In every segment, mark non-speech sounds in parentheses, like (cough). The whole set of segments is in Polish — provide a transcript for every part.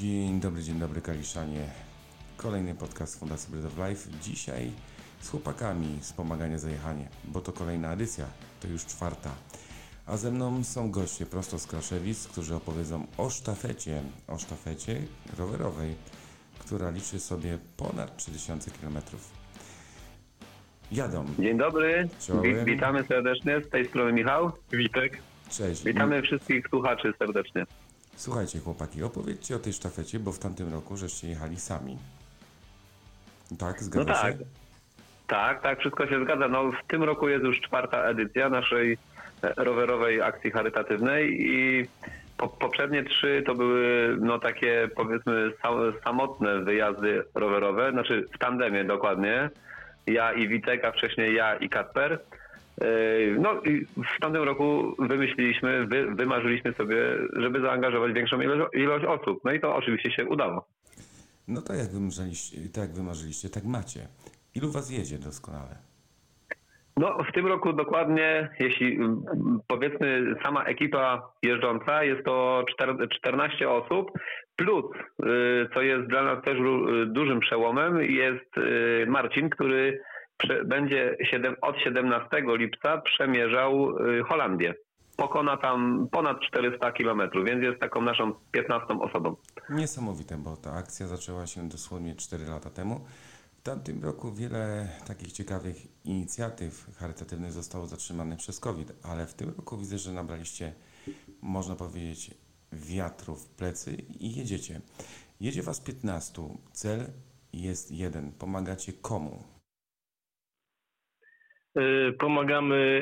Dzień dobry, dzień dobry Kaliszanie. Kolejny podcast Fundacji Bread of Life. Dzisiaj z chłopakami z Pomagania Zajechanie, bo to kolejna edycja, to już czwarta. A ze mną są goście prosto z Kraszewic, którzy opowiedzą o sztafecie, o sztafecie rowerowej, która liczy sobie ponad 3000 km. Jadą. Dzień dobry, Czołem. Wi- witamy serdecznie, z tej strony Michał. Witek. Cześć. Witamy wszystkich słuchaczy serdecznie. Słuchajcie chłopaki, opowiedzcie o tej sztafecie, bo w tamtym roku żeście jechali sami. Tak, No zgadza tak, się? tak, tak, wszystko się zgadza. No, w tym roku jest już czwarta edycja naszej e, rowerowej akcji charytatywnej i po, poprzednie trzy to były no takie powiedzmy sam, samotne wyjazdy rowerowe, znaczy w tandemie dokładnie. Ja i Witek, a wcześniej ja i Kasper. E, No i w tamtym roku wymyśliliśmy, wy, wymarzyliśmy sobie, żeby zaangażować większą ilość, ilość osób. No i to oczywiście się udało. No tak jak, wymarzyliście, tak jak wymarzyliście, tak macie. Ilu was jedzie doskonale? No, w tym roku dokładnie, jeśli powiedzmy sama ekipa jeżdżąca, jest to czter- 14 osób, plus, y, co jest dla nas też ru- dużym przełomem, jest y, Marcin, który będzie od 17 lipca przemierzał y, Holandię. Pokona tam ponad 400 kilometrów, więc jest taką naszą 15 osobą. Niesamowite, bo ta akcja zaczęła się dosłownie 4 lata temu. W tamtym roku wiele takich ciekawych inicjatyw charytatywnych zostało zatrzymanych przez COVID, ale w tym roku widzę, że nabraliście, można powiedzieć, wiatru w plecy i jedziecie. Jedzie was 15. Cel jest jeden. Pomagacie komu? Y, Pomagamy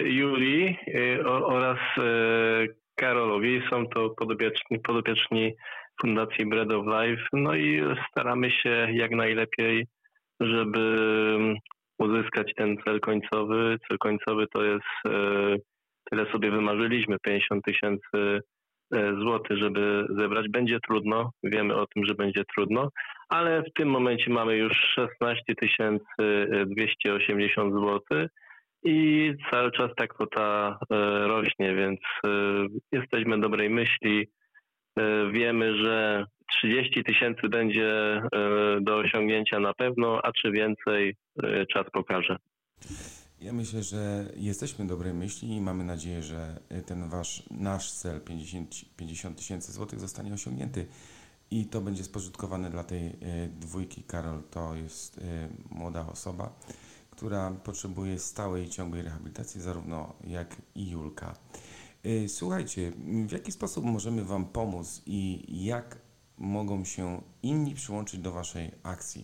y, o- oraz y, Karolowi. Są to podobieczni, podopieczni Fundacji Bread of Life. No i staramy się jak najlepiej, żeby mm, uzyskać ten cel końcowy. Cel końcowy to jest, tyle sobie wymarzyliśmy, 50 tysięcy złotych, żeby zebrać. Będzie trudno, wiemy o tym, że będzie trudno, ale w tym momencie mamy już 16 280 złotych i cały czas ta kwota e, rośnie, więc e, jesteśmy dobrej myśli. E, Wiemy, że 30 tysięcy będzie do osiągnięcia na pewno, a czy więcej czas pokaże. Ja myślę, że jesteśmy dobrej myśli i mamy nadzieję, że ten wasz, nasz cel 50 50 tysięcy złotych zostanie osiągnięty i to będzie spożytkowane dla tej dwójki. Karol to jest młoda osoba, która potrzebuje stałej i ciągłej rehabilitacji, zarówno jak i Julka. E, Słuchajcie, w jaki sposób możemy wam pomóc i jak mogą się inni przyłączyć do waszej akcji?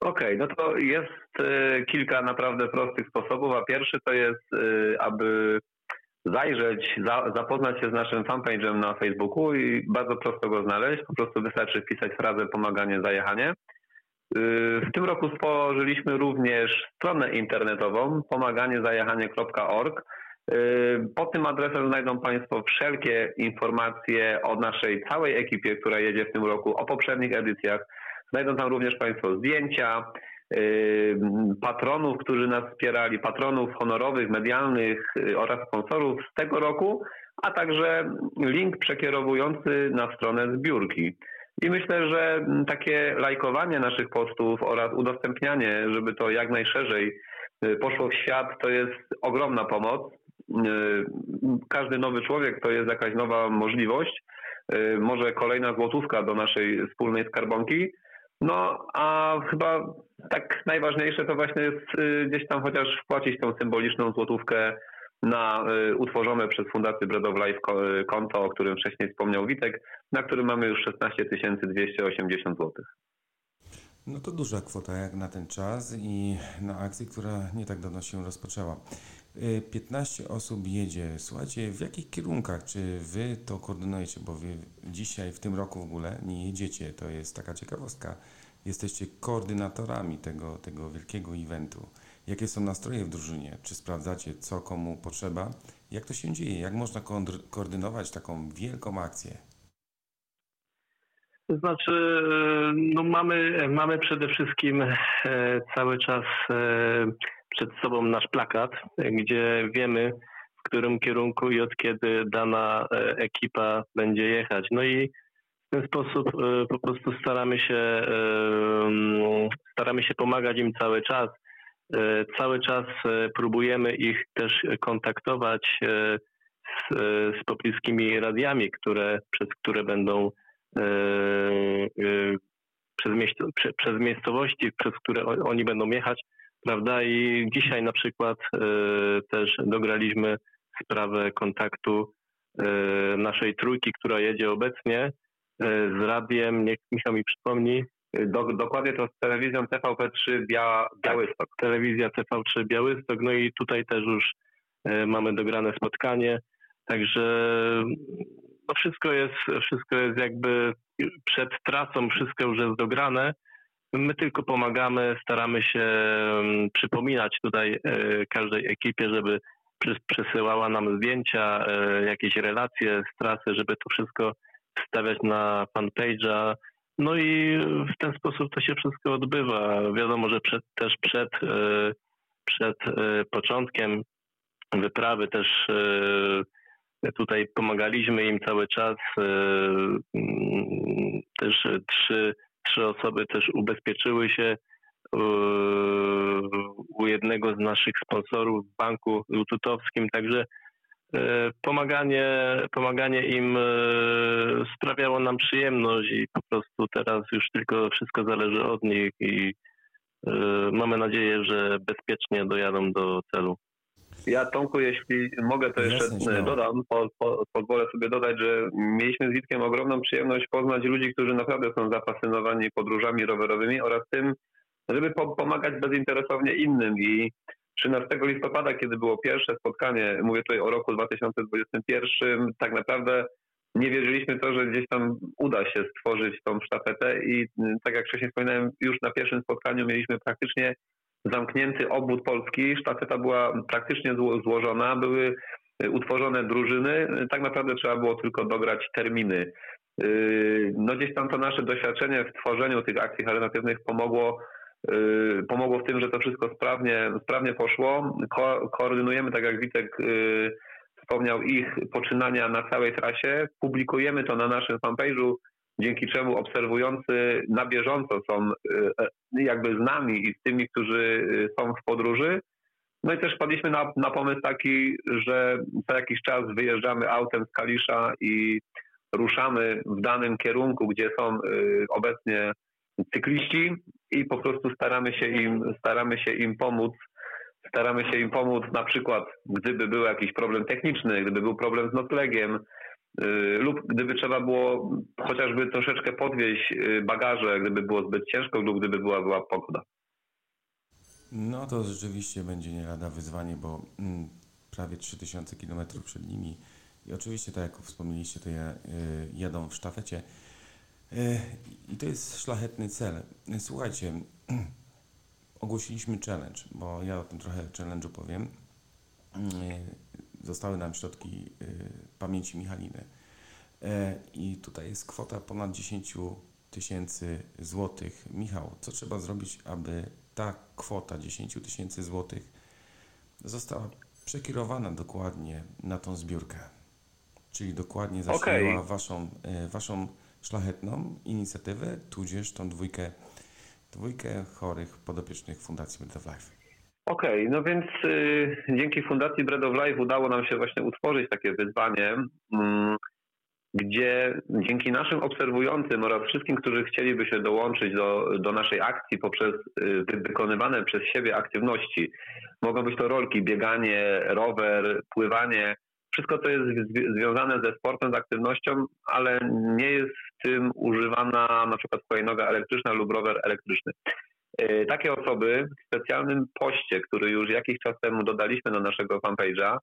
Okej, no to jest e, kilka naprawdę prostych sposobów, a pierwszy to jest, e, aby zajrzeć, za, zapoznać się z naszym fanpage'em na Facebooku i bardzo prosto go znaleźć. Po prostu wystarczy wpisać frazę pomaganie, zajechanie. W tym roku stworzyliśmy również stronę internetową pomaganiezajechanie.org. Pod tym adresem znajdą Państwo wszelkie informacje o naszej całej ekipie, która jedzie w tym roku, o poprzednich edycjach. Znajdą tam również Państwo zdjęcia, yy, patronów, którzy nas wspierali, patronów honorowych, medialnych yy, oraz sponsorów z tego roku, a także link przekierowujący na stronę zbiórki. I myślę, że takie lajkowanie naszych postów oraz udostępnianie, żeby to jak najszerzej yy, poszło w świat, to jest ogromna pomoc. Yy, Każdy nowy człowiek to jest jakaś nowa możliwość, yy, może kolejna złotówka do naszej wspólnej skarbonki. No, a chyba tak najważniejsze to właśnie jest y, gdzieś tam chociaż wpłacić tą symboliczną złotówkę na y, utworzone przez Fundację Bread of Life y, konto, o którym wcześniej wspomniał Witek, na którym mamy już 16 280 zł. No to duża kwota jak na ten czas i na akcji, która nie tak dawno się rozpoczęła. Y, 15 osób jedzie. Słuchajcie, w jakich kierunkach? Czy wy to koordynujecie? Bo wy dzisiaj, w tym roku w ogóle nie jedziecie. To jest taka ciekawostka. Jesteście koordynatorami tego, tego wielkiego eventu. Jakie są nastroje w drużynie? Czy sprawdzacie, co komu potrzeba? Jak to się dzieje? Jak można koordynować taką wielką akcję? To znaczy, no mamy, mamy przede wszystkim e, cały czas e, przed sobą nasz plakat, gdzie wiemy, w którym kierunku i od kiedy dana e, ekipa będzie jechać. No i z ten sposób po prostu staramy się, staramy się pomagać im cały czas. E, cały czas próbujemy ich też kontaktować z, z pobliskimi radiami, które, przez które będą przez, przez miejscowości, przez które oni będą jechać, prawda? I dzisiaj na przykład też dograliśmy sprawę kontaktu naszej trójki, która jedzie obecnie E, z radiem, niech Michał mi przypomni. E, do, dokładnie to z telewizją TVP3 Bia, Białystok. Telewizja TV3 Białystok, no i tutaj też już e, mamy dograne spotkanie, także no wszystko jest, wszystko jest jakby przed trasą, wszystko już jest dograne. My tylko pomagamy, staramy się mm, przypominać tutaj każdej ekipie, żeby przesyłała nam zdjęcia, jakieś relacje z trasy, żeby to wszystko wstawiać na fanpage'a. No i w ten sposób to się wszystko odbywa. Wiadomo, że przed, też przed, e, przed e, początkiem wyprawy też e, tutaj pomagaliśmy im cały czas. Mm, też trzy, trzy osoby też ubezpieczyły się u jednego z naszych sponsorów w banku lututowskim, także pomaganie, pomaganie im e, sprawiało nam przyjemność i po prostu teraz już tylko wszystko zależy od nich i e, mamy nadzieję, że bezpiecznie dojadą do celu. Ja Tomku, jeśli mogę, to jeszcze Jasne, dodam, po, po, pozwolę sobie dodać, że mieliśmy z Witkiem ogromną przyjemność poznać ludzi, którzy naprawdę są zafascynowani podróżami rowerowymi oraz tym, żeby po, pomagać bezinteresownie innym i 13 listopada, kiedy było pierwsze spotkanie, mówię tutaj o roku 2021, tak naprawdę nie wierzyliśmy to, że gdzieś tam uda się stworzyć tą sztafetę i mm, tak jak wcześniej wspominałem, już na pierwszym spotkaniu mieliśmy praktycznie zamknięty obwód Polski. Sztafeta była praktycznie złożona, były y, utworzone drużyny. Tak naprawdę trzeba było tylko dograć terminy. Y, no gdzieś tam to nasze doświadczenie w tworzeniu tych akcji charytatywnych pomogło Y, pomogło w tym, że to wszystko sprawnie, sprawnie poszło. Ko koordynujemy, tak jak Witek y, wspomniał, ich poczynania na całej trasie. Publikujemy to na naszym fanpage'u, dzięki czemu obserwujący na bieżąco są y, e, jakby z nami i z tymi, którzy są w podróży. No i też wpadliśmy na, na pomysł taki, że co jakiś czas wyjeżdżamy autem z Kalisza i ruszamy w danym kierunku, gdzie są obecnie cykliści i po prostu staramy się im, staramy się im pomóc. Staramy się im pomóc na przykład, gdyby był jakiś problem techniczny, gdyby był problem z noclegiem, yy, lub gdyby trzeba było chociażby troszeczkę podwieźć yy, bagaże, gdyby było zbyt ciężko, lub gdyby była była pogoda. No to rzeczywiście będzie nie lada wyzwanie, bo mm, prawie 3000 km przed nimi i oczywiście, tak jak wspomnieliście, to ja, y, jadą w sztafecie. E, I to jest szlachetny cel. Słuchajcie, (clears throat) ogłosiliśmy challenge, bo ja o tym trochę challenge'u powiem. E, zostały nam środki e, pamięci Michaliny. I tutaj jest kwota ponad 10 tysięcy złotych. Michał, co trzeba zrobić, aby ta kwota 10 tysięcy złotych została przekierowana dokładnie na tą zbiórkę? Czyli dokładnie zasiliła okay. waszą, waszą szlachetną inicjatywę, tudzież tą dwójkę, dwójkę chorych podopiecznych Fundacji Bread of Life. Okej, okay, no więc y, dzięki Fundacji Bread of Life udało nam się właśnie utworzyć takie wyzwanie, y, gdzie dzięki naszym obserwującym oraz wszystkim, którzy chcieliby się dołączyć do, do naszej akcji poprzez y, wykonywane przez siebie aktywności, mogą być to rolki, bieganie, rower, pływanie, wszystko to jest związane ze sportem, z aktywnością, ale nie jest tym używana na przykład hulajnoga elektryczna lub rower elektryczny. E, takie osoby w specjalnym poście, który już jakiś czas temu dodaliśmy na naszego fanpage'a,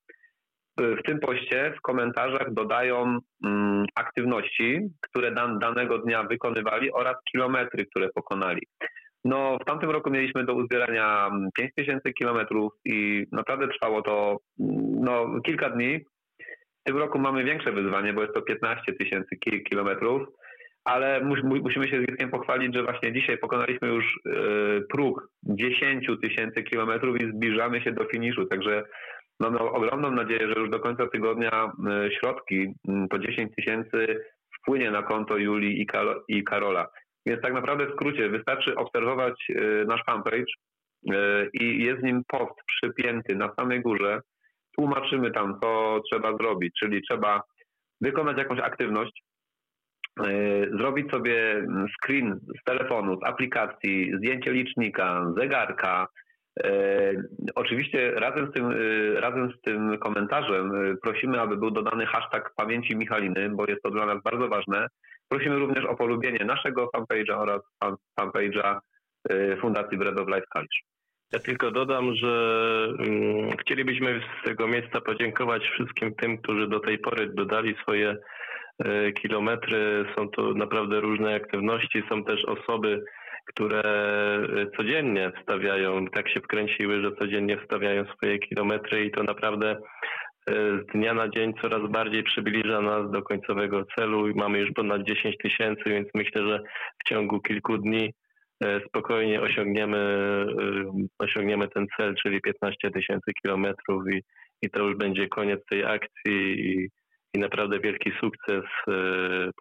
w tym poście w komentarzach dodają mm, aktywności, które dan, danego dnia wykonywali oraz kilometry, które pokonali. No, w tamtym roku mieliśmy do uzbierania 5000 kilometrów i naprawdę trwało to mm, no, kilka dni. W tym roku mamy większe wyzwanie, bo jest to 15 tysięcy kilometrów, ale musimy się z Witkiem pochwalić, że właśnie dzisiaj pokonaliśmy już e, próg 10 tysięcy kilometrów i zbliżamy się do finiszu, także mamy ogromną nadzieję, że już do końca tygodnia e, środki po 10 tysięcy wpłynie na konto Julii i, i Karola. Więc tak naprawdę w skrócie wystarczy obserwować y, nasz fanpage y, i jest w nim post przypięty na samej górze. Tłumaczymy tam, co trzeba zrobić, czyli trzeba wykonać jakąś aktywność, y, zrobić sobie screen z telefonu, z aplikacji, zdjęcie licznika, zegarka. Y, Oczywiście razem z, tym, y, razem z tym komentarzem prosimy, aby był dodany hashtag pamięci Michaliny, bo jest to dla nas bardzo ważne. Prosimy również o polubienie naszego fanpage'a oraz fan, fanpage'a Fundacji Bread of Life College. Ja tylko dodam, że mm, chcielibyśmy z tego miejsca podziękować wszystkim tym, którzy do tej pory dodali swoje e, kilometry. Są to naprawdę różne aktywności. Są też osoby, które e, codziennie wstawiają, tak się wkręciły, że codziennie wstawiają swoje kilometry i to naprawdę e, z dnia na dzień coraz bardziej przybliża nas do końcowego celu i mamy już ponad 10 tysięcy, więc myślę, że w ciągu kilku dni e, spokojnie osiągniemy, e, osiągniemy ten cel, czyli 15 tysięcy kilometrów i, i to już będzie koniec tej akcji i, i naprawdę wielki sukces e,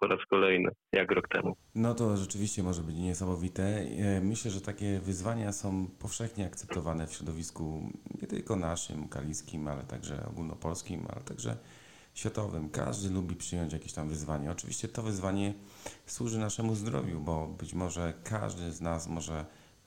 po raz kolejny, jak rok temu. No to rzeczywiście może być niesamowite. E, Myślę, że takie wyzwania są powszechnie akceptowane w środowisku nie tylko naszym, kaliskim, ale także ogólnopolskim, ale także światowym. Każdy lubi przyjąć jakieś tam wyzwanie. Oczywiście to wyzwanie służy naszemu zdrowiu, bo być może każdy z nas może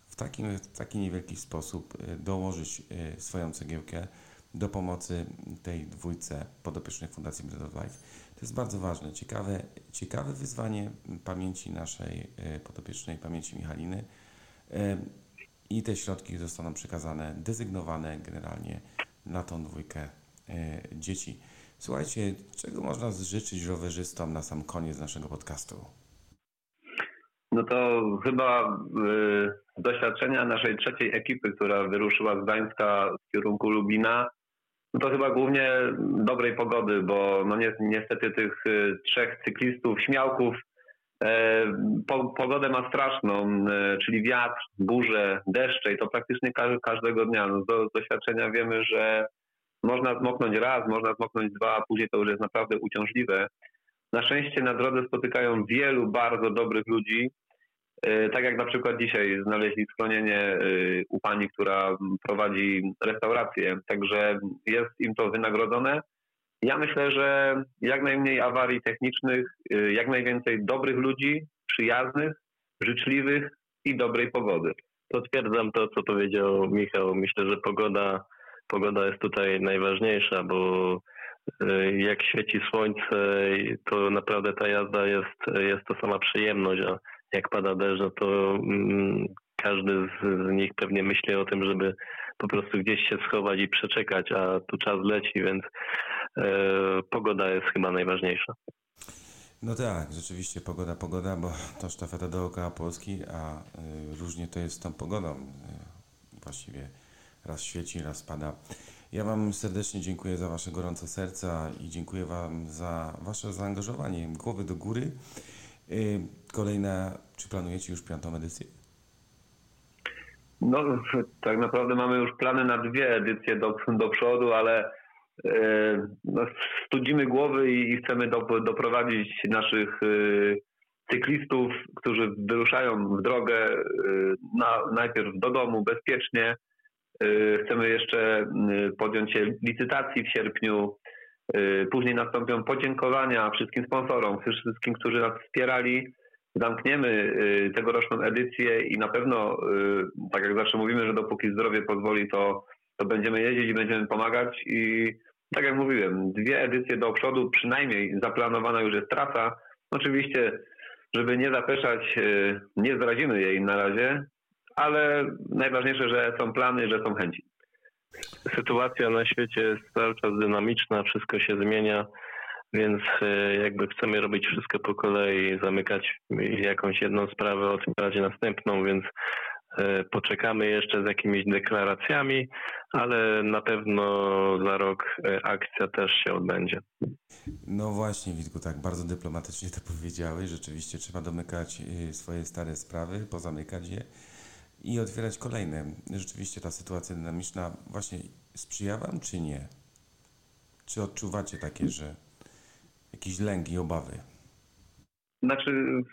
w taki, w taki niewielki sposób e, dołożyć swoją cegiełkę do pomocy tej dwójce podopiecznych Fundacji Bread of Life. To jest bardzo ważne, ciekawe, ciekawe wyzwanie pamięci naszej e, podopiecznej, pamięci Michaliny. E, I te środki zostaną przekazane, dezygnowane generalnie na tą dwójkę e, dzieci. Słuchajcie, czego można życzyć rowerzystom na sam koniec naszego podcastu? No to chyba z doświadczenia naszej trzeciej ekipy, która wyruszyła z Gdańska w kierunku Lubina, no to chyba głównie dobrej pogody, bo no ni niestety tych y, trzech cyklistów, śmiałków, e, po, pogodę ma straszną, e, czyli wiatr, burze, deszcze i to praktycznie ka każdego dnia. No, z doświadczenia wiemy, że można zmoknąć raz, można zmoknąć dwa, a później to już jest naprawdę uciążliwe. Na szczęście na drodze spotykają wielu bardzo dobrych ludzi, Tak jak na przykład dzisiaj znaleźli schronienie e, u pani, która prowadzi restaurację, także jest im to wynagrodzone. Ja myślę, że jak najmniej awarii technicznych, e, jak najwięcej dobrych ludzi, przyjaznych, życzliwych i dobrej pogody. Potwierdzam to, co powiedział Michał. Myślę, że pogoda, pogoda jest tutaj najważniejsza, bo e, jak świeci słońce, to naprawdę ta jazda jest, jest to sama przyjemność, a jak pada deszcz, no to mm, każdy z, z nich pewnie myśli o tym, żeby po prostu gdzieś się schować i przeczekać, a tu czas leci, więc e, pogoda jest chyba najważniejsza. No tak, rzeczywiście pogoda, pogoda, bo to sztafeta dookoła Polski, a y, różnie to jest z tą pogodą. Y, właściwie raz świeci, raz pada. Ja Wam serdecznie dziękuję za Wasze gorące serca i dziękuję Wam za Wasze zaangażowanie. Głowy do góry. Y, kolejna, czy planujecie już piątą edycję? No, tak naprawdę mamy już plany na dwie edycje do, do przodu, ale e, no, studzimy głowy i, chcemy do, doprowadzić naszych e, cyklistów, którzy wyruszają w drogę na, najpierw do domu bezpiecznie. Chcemy jeszcze podjąć się licytacji w sierpniu. E, Później nastąpią podziękowania wszystkim sponsorom, wszystkim, którzy nas wspierali zamkniemy y, tegoroczną edycję i na pewno, y, tak jak zawsze mówimy, że dopóki zdrowie pozwoli, to, to będziemy jeździć i będziemy pomagać i tak jak mówiłem, dwie edycje do przodu, przynajmniej zaplanowana już jest trasa. Oczywiście, żeby nie zapeszać, y, nie zdradzimy jej na razie, ale najważniejsze, że są plany, że są chęci. Sytuacja na świecie jest cały czas dynamiczna, wszystko się zmienia, więc e, jakby chcemy robić wszystko po kolei, zamykać jakąś jedną sprawę, otwierać następną, więc e, poczekamy jeszcze z jakimiś deklaracjami, ale na pewno za rok e, akcja też się odbędzie. No właśnie, Witku, tak bardzo dyplomatycznie to powiedziałeś. Rzeczywiście trzeba domykać y, swoje stare sprawy, pozamykać je i otwierać kolejne. Rzeczywiście ta sytuacja dynamiczna właśnie sprzyja Wam, czy nie? Czy odczuwacie takie, że jakiś lęk i obawy? znaczy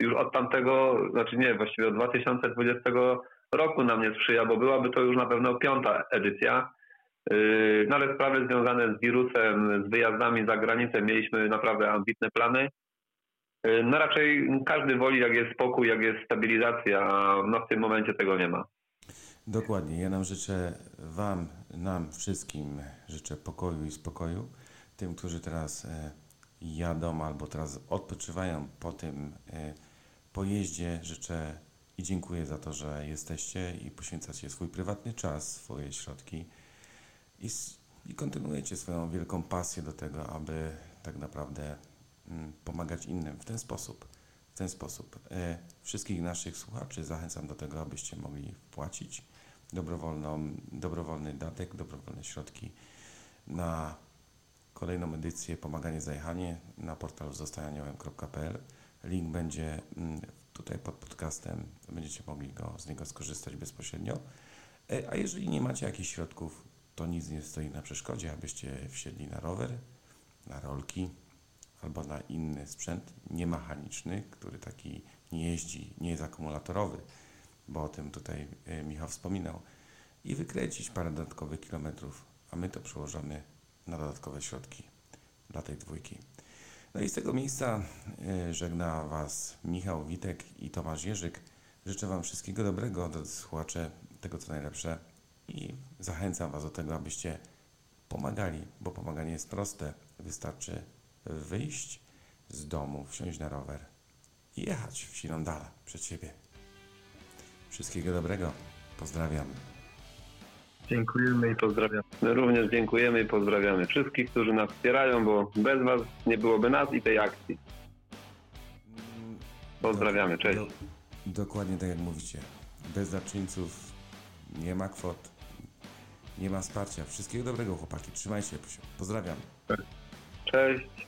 już od tamtego, znaczy nie, właściwie od 2020 roku nam nie sprzyja, bo byłaby to już na pewno piąta edycja. Yy, No ale sprawy związane z wirusem, z wyjazdami za granicę mieliśmy naprawdę ambitne plany. Yy, No raczej każdy woli jak jest spokój, jak jest stabilizacja, a no w tym momencie tego nie ma. Dokładnie. Ja nam życzę Wam, nam wszystkim życzę pokoju i spokoju. Tym, którzy teraz e, jadą albo teraz odpoczywają po tym e, pojeździe, życzę i dziękuję za to, że jesteście i poświęcacie swój prywatny czas, swoje środki i, i kontynuujecie swoją wielką pasję do tego, aby tak naprawdę pomagać innym w ten sposób. W ten sposób. E, wszystkich naszych słuchaczy zachęcam do tego, abyście mogli wpłacić dobrowolną, dobrowolny datek, dobrowolne środki na kolejną edycję Pomaganie Zajechanie na portalu zostajaniowym.pl. Link będzie mm, tutaj pod podcastem, będziecie mogli go, z niego skorzystać bezpośrednio. E, A jeżeli nie macie jakichś środków, to nic nie stoi na przeszkodzie, abyście wsiedli na rower, na rolki albo na inny sprzęt niemechaniczny, który taki nie jeździ, nie jest akumulatorowy, bo o tym tutaj e, Michał wspominał, i wykręcić parę dodatkowych kilometrów, a my to przełożymy na dodatkowe środki dla tej dwójki. No i z tego miejsca e, żegna Was Michał Witek i Tomasz Jerzyk. Życzę Wam wszystkiego dobrego, do słuchacze tego co najlepsze i zachęcam Was do tego, abyście pomagali, bo pomaganie jest proste. Wystarczy wyjść z domu, wsiąść na rower i jechać w siną przed siebie. Wszystkiego dobrego. Pozdrawiam. Dziękujemy i pozdrawiam. My również dziękujemy i pozdrawiamy wszystkich, którzy nas wspierają, bo bez Was nie byłoby nas i tej akcji. Pozdrawiamy, cześć. Do, dokładnie tak jak mówicie. Bez zaczyńców nie ma kwot, nie ma wsparcia. Wszystkiego dobrego chłopaki. Trzymajcie się. Pozdrawiam. Cześć.